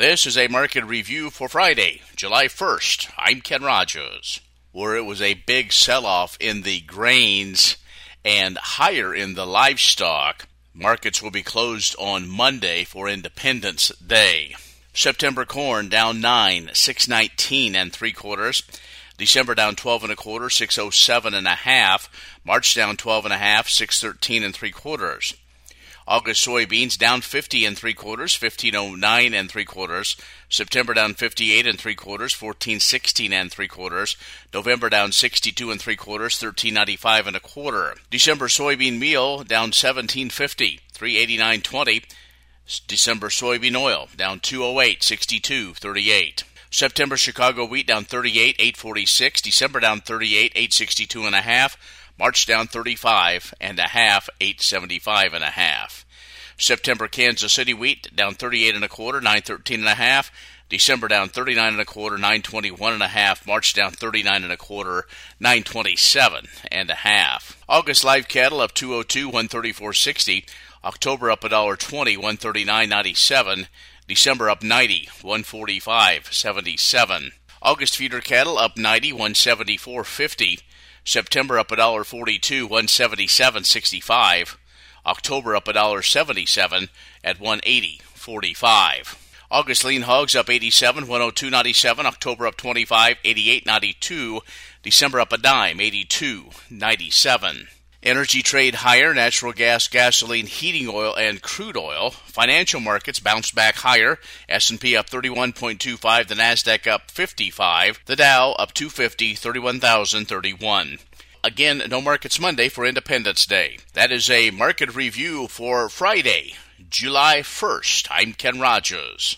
This is a market review for Friday, July 1st. I'm Ken Rogers. Where it was a big sell off in the grains and higher in the livestock. Markets will be closed on Monday for Independence Day. September corn down 9, 619 and 3 quarters. December down 12 and a quarter, 607 and a half. March down 12 and a half, 613 and 3 quarters. August soybeans down 50 and 3 quarters, 1509 and 3 quarters. September down 58 and 3 quarters, 1416 and 3 quarters. November down 62 and 3 quarters, 1395 and a quarter. December soybean meal down 1750, 389.20. December soybean oil down 208, 62, 38. September Chicago wheat down 38, 846. December down 38, 862 and a half. March down 35 and a half, 875 and a half. September Kansas City wheat down 38 and a quarter, 913 and a half. December down 39 and a quarter, 921 and a half. March down 39 and a quarter, 927 and a half. August live cattle up 202, 134.60. October up a dollar 20, 139.97. December up 90, 145.77. August feeder cattle up 90, 174.50. September up a dollar 42, 177.65. October up a dollar 77 at 180.45. August lean hogs up 87, 102.97. October up 25, 88.92. December up a dime, 82.97. Energy trade higher, natural gas, gasoline, heating oil, and crude oil. Financial markets bounced back higher. S&P up 31.25, the Nasdaq up 55, the Dow up 250, 31,031. Again, no markets Monday for Independence Day. That is a market review for Friday, July 1st. I'm Ken Rogers.